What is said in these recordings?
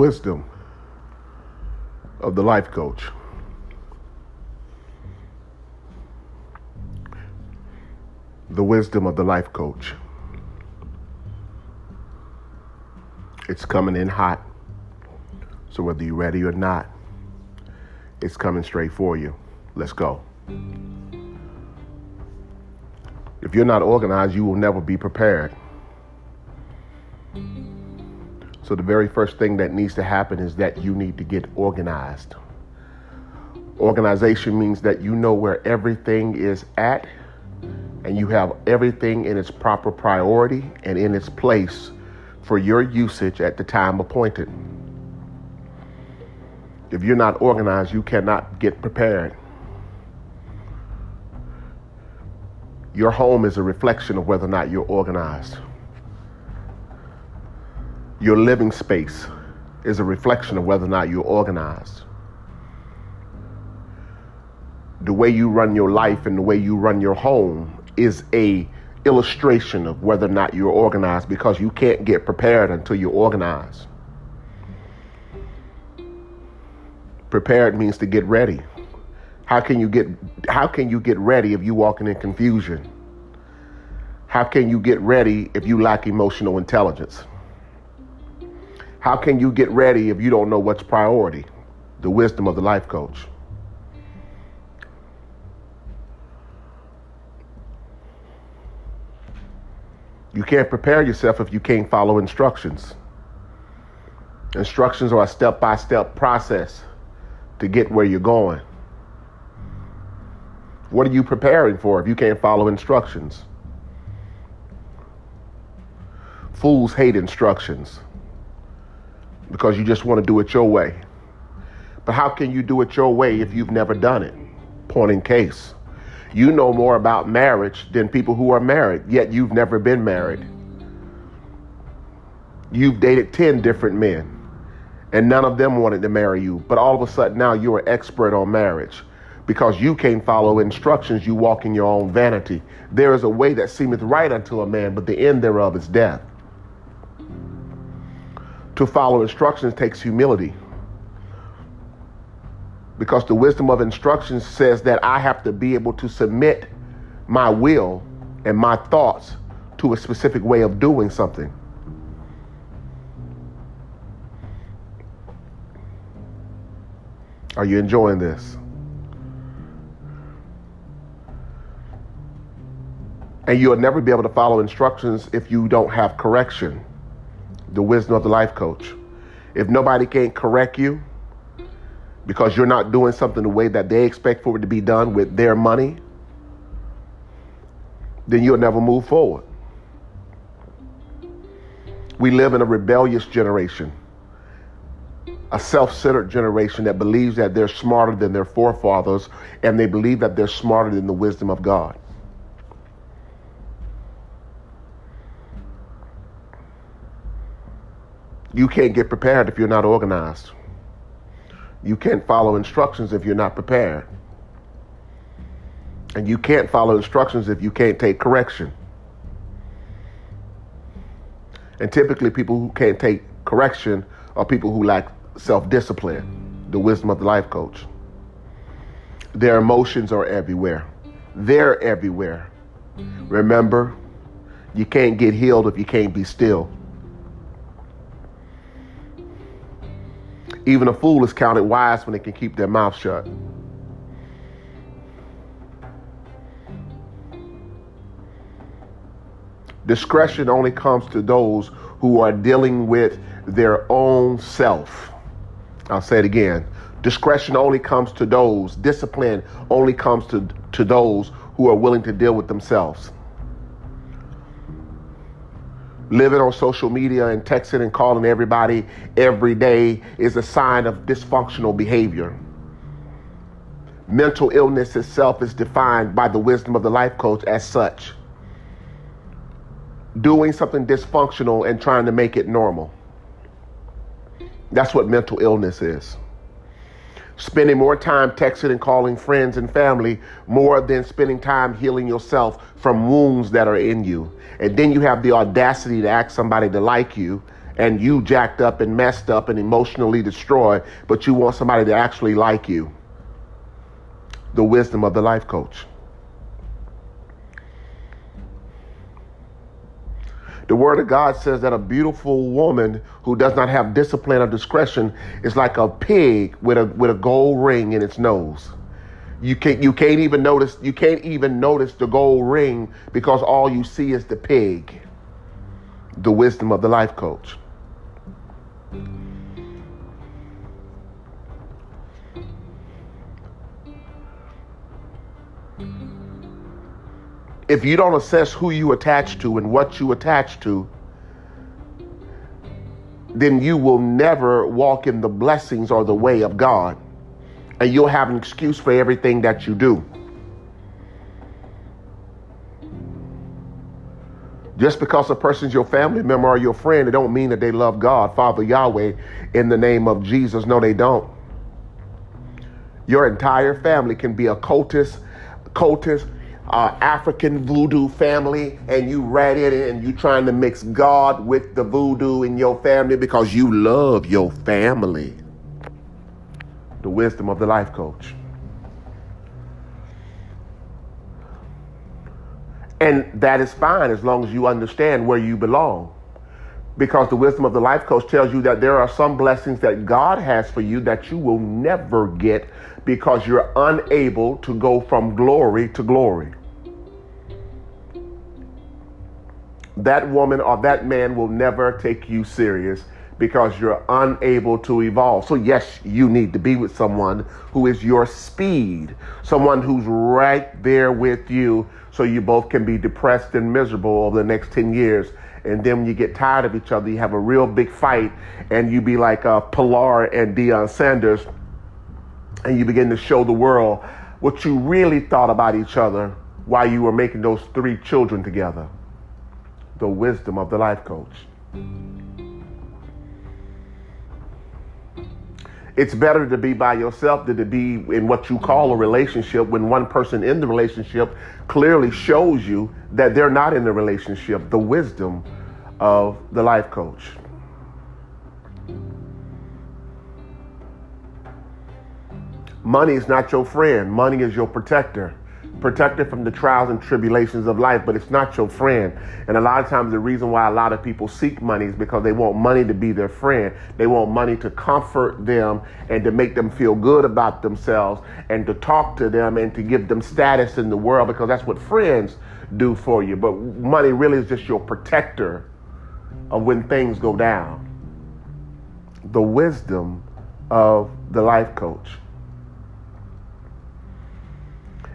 wisdom of the life coach. The wisdom of the life coach. It's coming in hot. So whether you're ready or not, it's coming straight for you. Let's go. If you're not organized, you will never be prepared. So, the very first thing that needs to happen is that you need to get organized. Organization means that you know where everything is at and you have everything in its proper priority and in its place for your usage at the time appointed. If you're not organized, you cannot get prepared. Your home is a reflection of whether or not you're organized. Your living space is a reflection of whether or not you're organized. The way you run your life and the way you run your home is a illustration of whether or not you're organized because you can't get prepared until you're organized. Prepared means to get ready. How can you get how can you get ready if you walking in confusion? How can you get ready if you lack emotional intelligence? How can you get ready if you don't know what's priority? The wisdom of the life coach. You can't prepare yourself if you can't follow instructions. Instructions are a step by step process to get where you're going. What are you preparing for if you can't follow instructions? Fools hate instructions because you just want to do it your way. But how can you do it your way if you've never done it? Point in case. You know more about marriage than people who are married, yet you've never been married. You've dated 10 different men, and none of them wanted to marry you. But all of a sudden now you're an expert on marriage. Because you can't follow instructions, you walk in your own vanity. There is a way that seemeth right unto a man, but the end thereof is death. To follow instructions takes humility. Because the wisdom of instructions says that I have to be able to submit my will and my thoughts to a specific way of doing something. Are you enjoying this? And you'll never be able to follow instructions if you don't have correction the wisdom of the life coach. If nobody can't correct you because you're not doing something the way that they expect for it to be done with their money, then you'll never move forward. We live in a rebellious generation, a self centered generation that believes that they're smarter than their forefathers and they believe that they're smarter than the wisdom of God. You can't get prepared if you're not organized. You can't follow instructions if you're not prepared. And you can't follow instructions if you can't take correction. And typically, people who can't take correction are people who lack self discipline, the wisdom of the life coach. Their emotions are everywhere. They're everywhere. Remember, you can't get healed if you can't be still. Even a fool is counted wise when they can keep their mouth shut. Discretion only comes to those who are dealing with their own self. I'll say it again. Discretion only comes to those, discipline only comes to, to those who are willing to deal with themselves living on social media and texting and calling everybody every day is a sign of dysfunctional behavior. Mental illness itself is defined by the wisdom of the life coach as such. Doing something dysfunctional and trying to make it normal. That's what mental illness is spending more time texting and calling friends and family more than spending time healing yourself from wounds that are in you. And then you have the audacity to ask somebody to like you and you jacked up and messed up and emotionally destroyed, but you want somebody to actually like you. The wisdom of the life coach. The word of God says that a beautiful woman who does not have discipline or discretion is like a pig with a with a gold ring in its nose. You can't you can't even notice you can't even notice the gold ring because all you see is the pig. The wisdom of the life coach. If you don't assess who you attach to and what you attach to, then you will never walk in the blessings or the way of God. And you'll have an excuse for everything that you do. Just because a person's your family member or your friend, it don't mean that they love God, Father Yahweh, in the name of Jesus. No, they don't. Your entire family can be a cultist, cultist, uh, African voodoo family and you read it and you trying to mix God with the voodoo in your family because you love your family. The wisdom of the life coach. And that is fine as long as you understand where you belong. Because the wisdom of the life coach tells you that there are some blessings that God has for you that you will never get because you're unable to go from glory to glory. That woman or that man will never take you serious because you're unable to evolve. So, yes, you need to be with someone who is your speed, someone who's right there with you so you both can be depressed and miserable over the next 10 years. And then when you get tired of each other, you have a real big fight, and you be like uh, Pilar and Deion Sanders, and you begin to show the world what you really thought about each other while you were making those three children together the wisdom of the life coach. It's better to be by yourself than to be in what you call a relationship when one person in the relationship clearly shows you that they're not in the relationship. The wisdom of the life coach. Money is not your friend, money is your protector protect it from the trials and tribulations of life, but it's not your friend. And a lot of times, the reason why a lot of people seek money is because they want money to be their friend. They want money to comfort them and to make them feel good about themselves and to talk to them and to give them status in the world because that's what friends do for you. But money really is just your protector of when things go down. The wisdom of the life coach.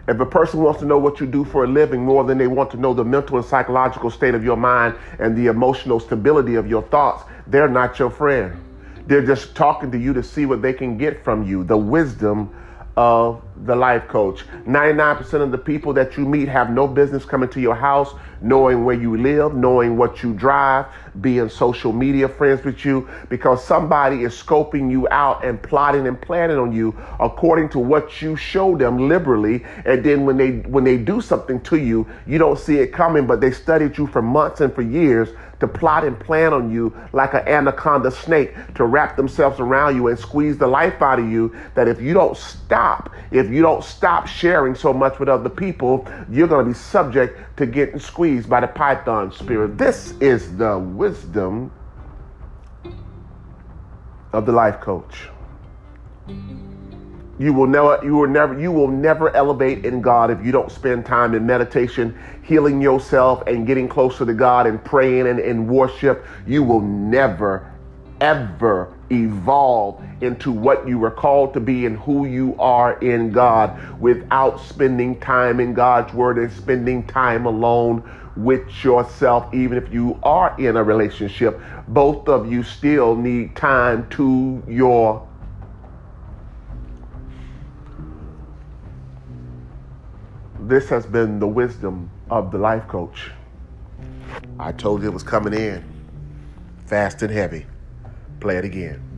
If a person wants to know what you do for a living more than they want to know the mental and psychological state of your mind and the emotional stability of your thoughts, they're not your friend. They're just talking to you to see what they can get from you, the wisdom of the life coach. 99% of the people that you meet have no business coming to your house, knowing where you live, knowing what you drive, being social media friends with you, because somebody is scoping you out and plotting and planning on you according to what you show them liberally. And then when they when they do something to you, you don't see it coming, but they studied you for months and for years to plot and plan on you like an anaconda snake to wrap themselves around you and squeeze the life out of you that if you don't stop, if you don't stop sharing so much with other people, you're going to be subject to getting squeezed by the python spirit. This is the wisdom of the life coach. You will never, you will never, you will never elevate in God if you don't spend time in meditation, healing yourself and getting closer to God and praying and in worship. You will never, ever evolve into what you were called to be and who you are in God without spending time in God's word and spending time alone with yourself, even if you are in a relationship. Both of you still need time to your This has been the wisdom of the life coach. I told you it was coming in fast and heavy. Play it again.